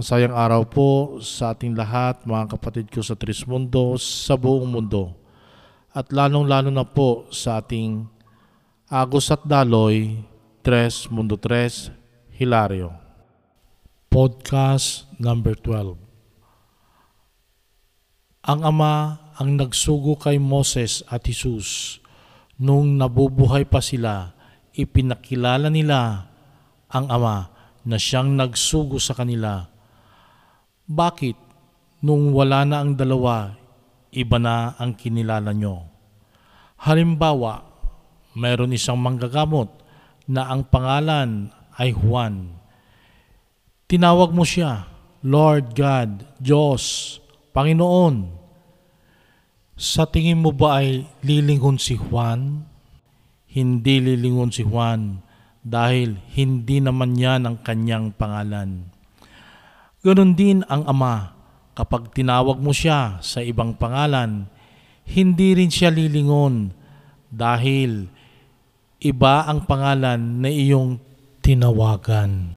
Masayang araw po sa ating lahat, mga kapatid ko sa Trismundo, sa buong mundo. At lalong-lalo na po sa ating Agos at Daloy, Tres Mundo Tres, Hilario. Podcast number 12. Ang Ama ang nagsugo kay Moses at Jesus nung nabubuhay pa sila, ipinakilala nila ang Ama na siyang nagsugo sa kanila. Bakit nung wala na ang dalawa, iba na ang kinilala nyo? Halimbawa, mayroon isang manggagamot na ang pangalan ay Juan. Tinawag mo siya, Lord God, Diyos, Panginoon. Sa tingin mo ba ay lilingon si Juan? Hindi lilingon si Juan dahil hindi naman yan ang kanyang pangalan. Ganon din ang Ama. Kapag tinawag mo siya sa ibang pangalan, hindi rin siya lilingon dahil iba ang pangalan na iyong tinawagan.